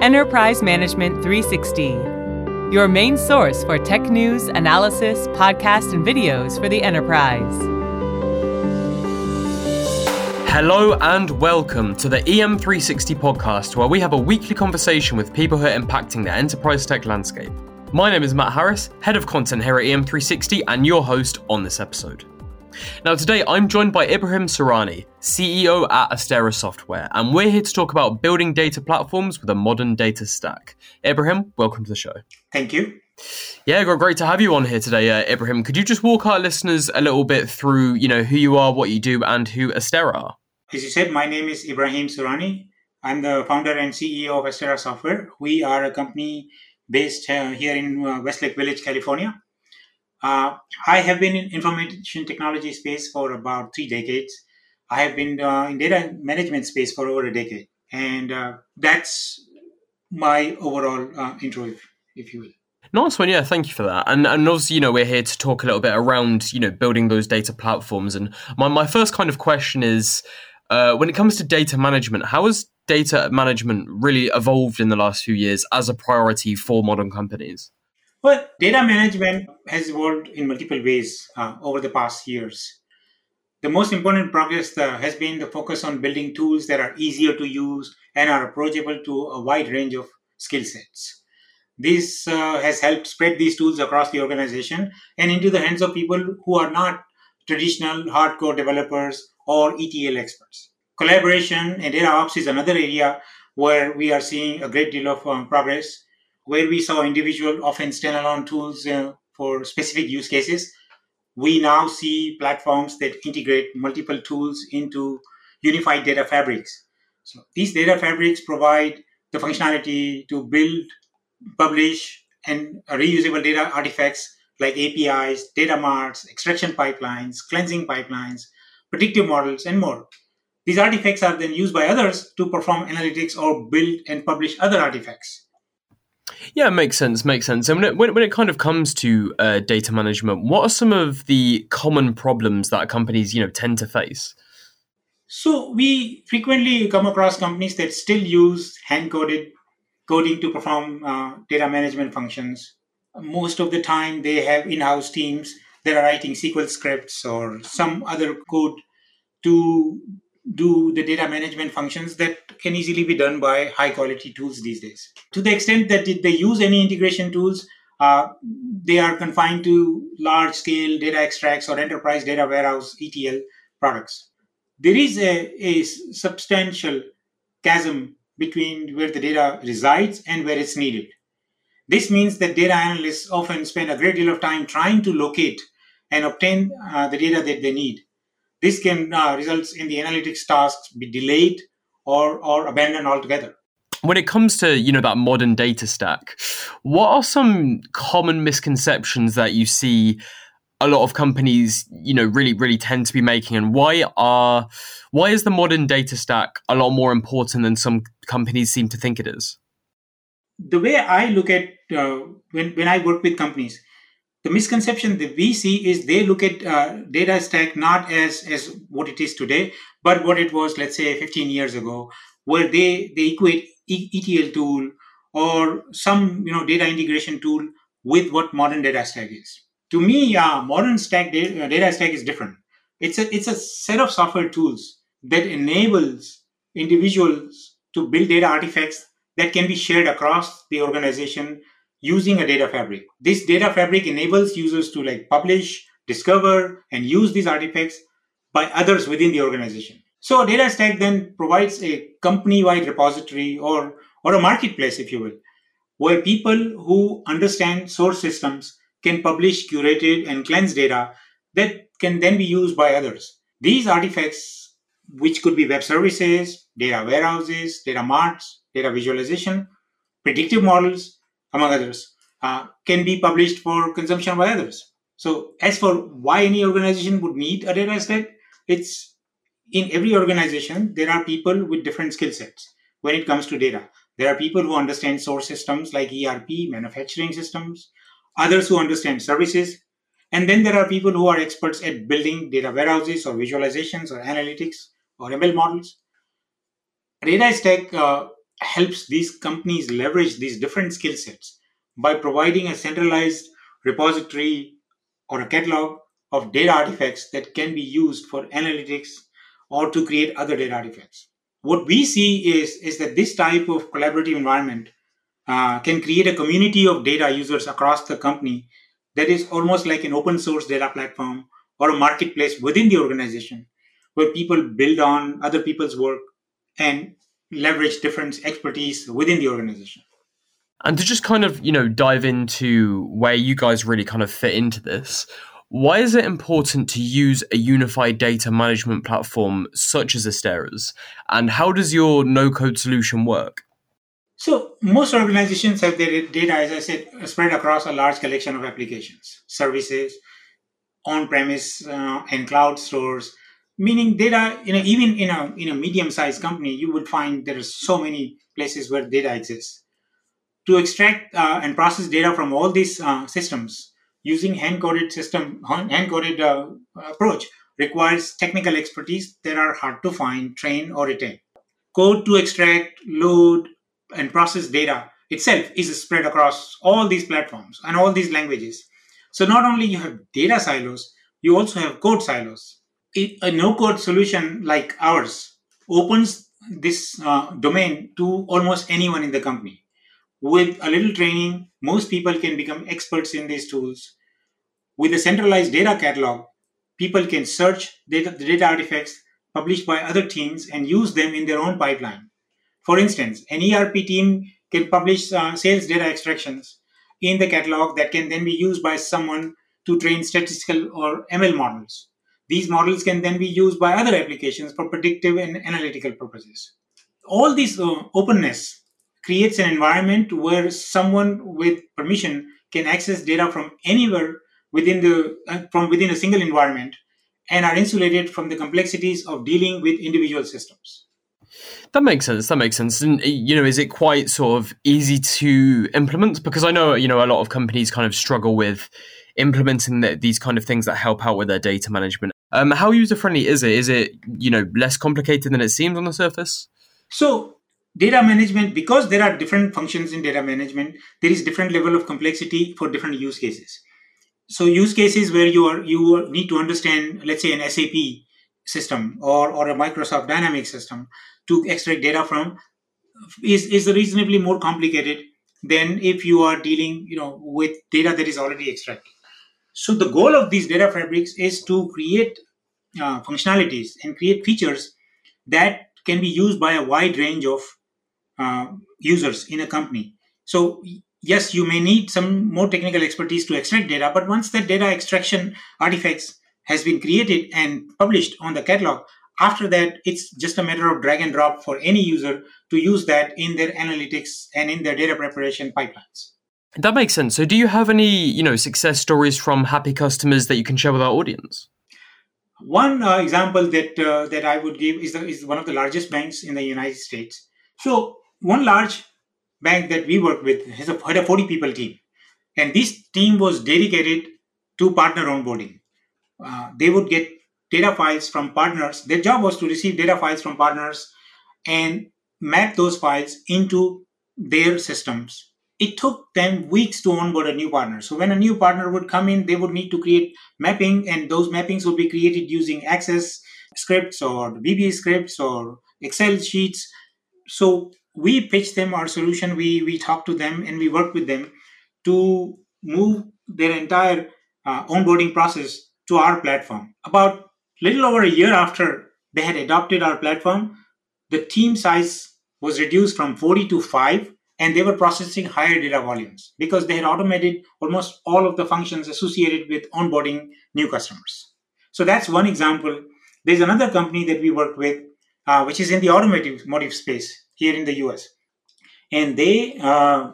Enterprise Management 360, your main source for tech news, analysis, podcasts, and videos for the enterprise. Hello and welcome to the EM360 podcast, where we have a weekly conversation with people who are impacting the enterprise tech landscape. My name is Matt Harris, head of content here at EM360, and your host on this episode. Now, today I'm joined by Ibrahim Surani, CEO at Astera Software, and we're here to talk about building data platforms with a modern data stack. Ibrahim, welcome to the show. Thank you. Yeah, great to have you on here today, uh, Ibrahim. Could you just walk our listeners a little bit through, you know, who you are, what you do, and who Astera are? As you said, my name is Ibrahim Surani. I'm the founder and CEO of Astera Software. We are a company based uh, here in uh, Westlake Village, California. Uh, I have been in information technology space for about three decades. I have been uh, in data management space for over a decade, and uh, that's my overall uh, intro, if, if you will. Nice one, yeah. Thank you for that. And and obviously, you know, we're here to talk a little bit around, you know, building those data platforms. And my my first kind of question is, uh, when it comes to data management, how has data management really evolved in the last few years as a priority for modern companies? Well, data management has evolved in multiple ways uh, over the past years. The most important progress uh, has been the focus on building tools that are easier to use and are approachable to a wide range of skill sets. This uh, has helped spread these tools across the organization and into the hands of people who are not traditional hardcore developers or ETL experts. Collaboration and data ops is another area where we are seeing a great deal of um, progress where we saw individual, often standalone tools uh, for specific use cases, we now see platforms that integrate multiple tools into unified data fabrics. So these data fabrics provide the functionality to build, publish, and reusable data artifacts like APIs, data marts, extraction pipelines, cleansing pipelines, predictive models, and more. These artifacts are then used by others to perform analytics or build and publish other artifacts. Yeah, makes sense. Makes sense. And when it, when, when it kind of comes to uh, data management, what are some of the common problems that companies you know tend to face? So we frequently come across companies that still use hand coded coding to perform uh, data management functions. Most of the time, they have in-house teams that are writing SQL scripts or some other code to do the data management functions that can easily be done by high quality tools these days. To the extent that they use any integration tools, uh, they are confined to large scale data extracts or enterprise data warehouse ETL products. There is a, a substantial chasm between where the data resides and where it's needed. This means that data analysts often spend a great deal of time trying to locate and obtain uh, the data that they need this can uh, result in the analytics tasks be delayed or, or abandoned altogether. When it comes to you know that modern data stack, what are some common misconceptions that you see a lot of companies you know really really tend to be making and why are why is the modern data stack a lot more important than some companies seem to think it is the way i look at uh, when when i work with companies the misconception that we see is they look at uh, data stack not as as what it is today but what it was let's say 15 years ago where they they equate etl tool or some you know data integration tool with what modern data stack is. To me uh, modern stack data, uh, data stack is different. It's a it's a set of software tools that enables individuals to build data artifacts that can be shared across the organization using a data fabric. This data fabric enables users to like publish, discover, and use these artifacts by others within the organization. So data stack then provides a company-wide repository or, or a marketplace, if you will, where people who understand source systems can publish curated and cleansed data that can then be used by others. These artifacts, which could be web services, data warehouses, data marts, data visualization, predictive models, among others, uh, can be published for consumption by others. So, as for why any organization would need a data stack, it's in every organization, there are people with different skill sets when it comes to data. There are people who understand source systems like ERP, manufacturing systems, others who understand services, and then there are people who are experts at building data warehouses or visualizations or analytics or ML models. Data stack uh, helps these companies leverage these different skill sets by providing a centralized repository or a catalog of data artifacts that can be used for analytics or to create other data artifacts. What we see is, is that this type of collaborative environment uh, can create a community of data users across the company that is almost like an open source data platform or a marketplace within the organization where people build on other people's work and leverage different expertise within the organization. And to just kind of, you know, dive into where you guys really kind of fit into this, why is it important to use a unified data management platform such as Astera's? And how does your no code solution work? So, most organizations have their data, as I said, spread across a large collection of applications, services, on premise, uh, and cloud stores. Meaning, data, you know, even in a, in a medium sized company, you would find there are so many places where data exists. To extract uh, and process data from all these uh, systems using hand-coded system hand-coded uh, approach requires technical expertise that are hard to find train or retain. Code to extract load and process data itself is spread across all these platforms and all these languages. So not only you have data silos you also have code silos a no code solution like ours opens this uh, domain to almost anyone in the company with a little training, most people can become experts in these tools. With a centralized data catalog, people can search data, the data artifacts published by other teams and use them in their own pipeline. For instance, an ERP team can publish uh, sales data extractions in the catalog that can then be used by someone to train statistical or ML models. These models can then be used by other applications for predictive and analytical purposes. All this uh, openness creates an environment where someone with permission can access data from anywhere within the uh, from within a single environment and are insulated from the complexities of dealing with individual systems. That makes sense that makes sense. And you know is it quite sort of easy to implement? Because i know you know a lot of companies kind of struggle with implementing the, these kind of things that help out with their data management um, how user friendly is it? Is it you know less complicated than it seems on the surface? So data management because there are different functions in data management there is different level of complexity for different use cases. So use cases where you are you need to understand let's say an sap system or, or a microsoft dynamics system to extract data from is, is reasonably more complicated than if you are dealing you know with data that is already extracted so the goal of these data fabrics is to create uh, functionalities and create features that can be used by a wide range of uh, users in a company. So yes, you may need some more technical expertise to extract data, but once that data extraction artifacts has been created and published on the catalog, after that, it's just a matter of drag and drop for any user to use that in their analytics and in their data preparation pipelines. That makes sense. So, do you have any, you know, success stories from happy customers that you can share with our audience? One uh, example that uh, that I would give is the, is one of the largest banks in the United States. So, one large bank that we work with has a, had a 40 people team. And this team was dedicated to partner onboarding. Uh, they would get data files from partners. Their job was to receive data files from partners and map those files into their systems. It took them weeks to onboard a new partner. So when a new partner would come in, they would need to create mapping, and those mappings would be created using Access scripts or VBA scripts or Excel sheets. So we pitch them our solution we we talk to them and we work with them to move their entire uh, onboarding process to our platform about little over a year after they had adopted our platform the team size was reduced from 40 to 5 and they were processing higher data volumes because they had automated almost all of the functions associated with onboarding new customers so that's one example there's another company that we work with uh, which is in the automotive, automotive space here in the US. And they uh,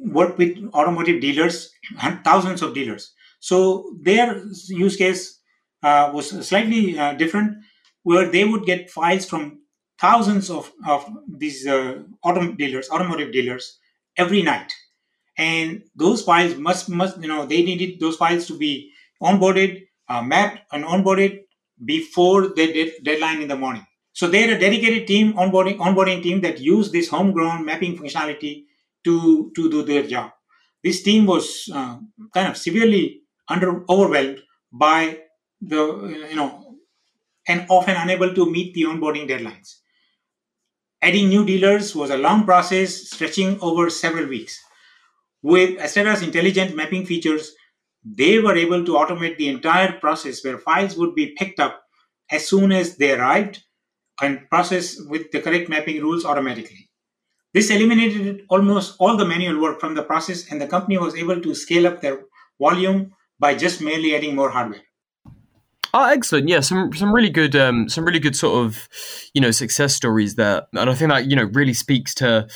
work with automotive dealers, thousands of dealers. So their use case uh, was slightly uh, different, where they would get files from thousands of, of these uh, dealers, automotive dealers, every night. And those files must, must you know, they needed those files to be onboarded, uh, mapped, and onboarded before the de- deadline in the morning. So they had a dedicated team, onboarding onboarding team that used this homegrown mapping functionality to to do their job. This team was uh, kind of severely under overwhelmed by the you know and often unable to meet the onboarding deadlines. Adding new dealers was a long process stretching over several weeks. With Astera's intelligent mapping features, they were able to automate the entire process where files would be picked up as soon as they arrived and processed with the correct mapping rules automatically. This eliminated almost all the manual work from the process, and the company was able to scale up their volume by just merely adding more hardware. Oh, excellent! Yeah, some some really good, um, some really good sort of, you know, success stories there, and I think that you know really speaks to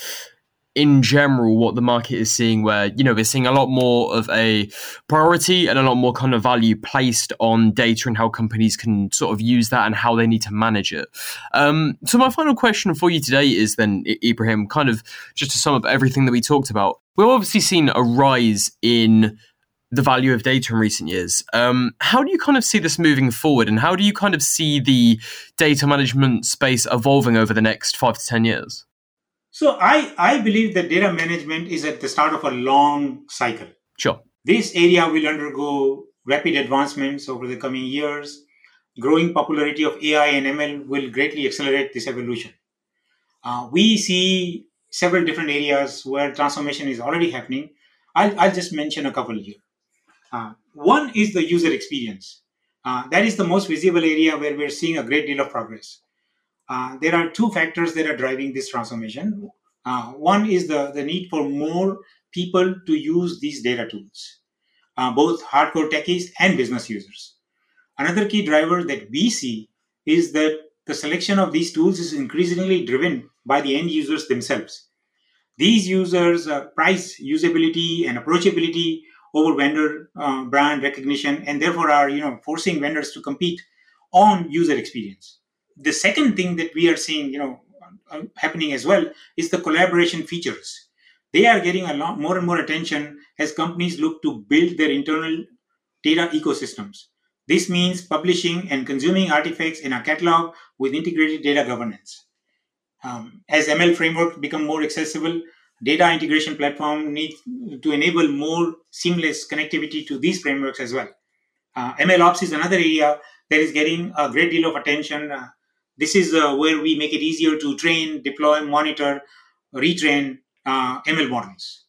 in general what the market is seeing where you know we're seeing a lot more of a priority and a lot more kind of value placed on data and how companies can sort of use that and how they need to manage it. Um, so my final question for you today is then ibrahim kind of just to sum up everything that we talked about. We've obviously seen a rise in the value of data in recent years. Um, how do you kind of see this moving forward, and how do you kind of see the data management space evolving over the next five to ten years? So I, I believe that data management is at the start of a long cycle. Sure. This area will undergo rapid advancements over the coming years. Growing popularity of AI and ML will greatly accelerate this evolution. Uh, we see several different areas where transformation is already happening. I'll, I'll just mention a couple here. Uh, one is the user experience. Uh, that is the most visible area where we're seeing a great deal of progress. Uh, there are two factors that are driving this transformation. Uh, one is the, the need for more people to use these data tools, uh, both hardcore techies and business users. Another key driver that we see is that the selection of these tools is increasingly driven by the end users themselves. These users uh, price usability and approachability over vendor uh, brand recognition and therefore are you know forcing vendors to compete on user experience the second thing that we are seeing, you know, uh, happening as well is the collaboration features. They are getting a lot more and more attention as companies look to build their internal data ecosystems. This means publishing and consuming artifacts in a catalog with integrated data governance. Um, as ML frameworks become more accessible, data integration platform needs to enable more seamless connectivity to these frameworks as well. Uh, ML ops is another area that is getting a great deal of attention. Uh, this is uh, where we make it easier to train, deploy, monitor, retrain uh, ML models.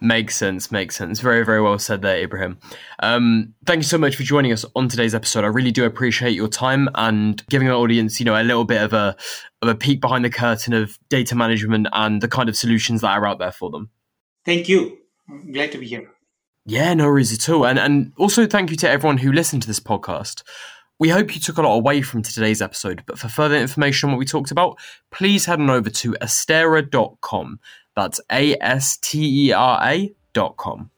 Makes sense, makes sense. Very, very well said there, Ibrahim. Um, thank you so much for joining us on today's episode. I really do appreciate your time and giving our audience, you know, a little bit of a of a peek behind the curtain of data management and the kind of solutions that are out there for them. Thank you. I'm glad to be here. Yeah, no worries at all. And and also thank you to everyone who listened to this podcast. We hope you took a lot away from today's episode, but for further information on what we talked about, please head on over to astera.com. That's A S T E R A dot com.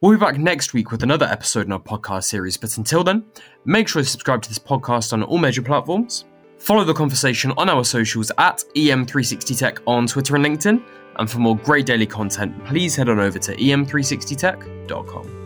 We'll be back next week with another episode in our podcast series, but until then, make sure to subscribe to this podcast on all major platforms. Follow the conversation on our socials at EM360Tech on Twitter and LinkedIn. And for more great daily content, please head on over to em360tech.com.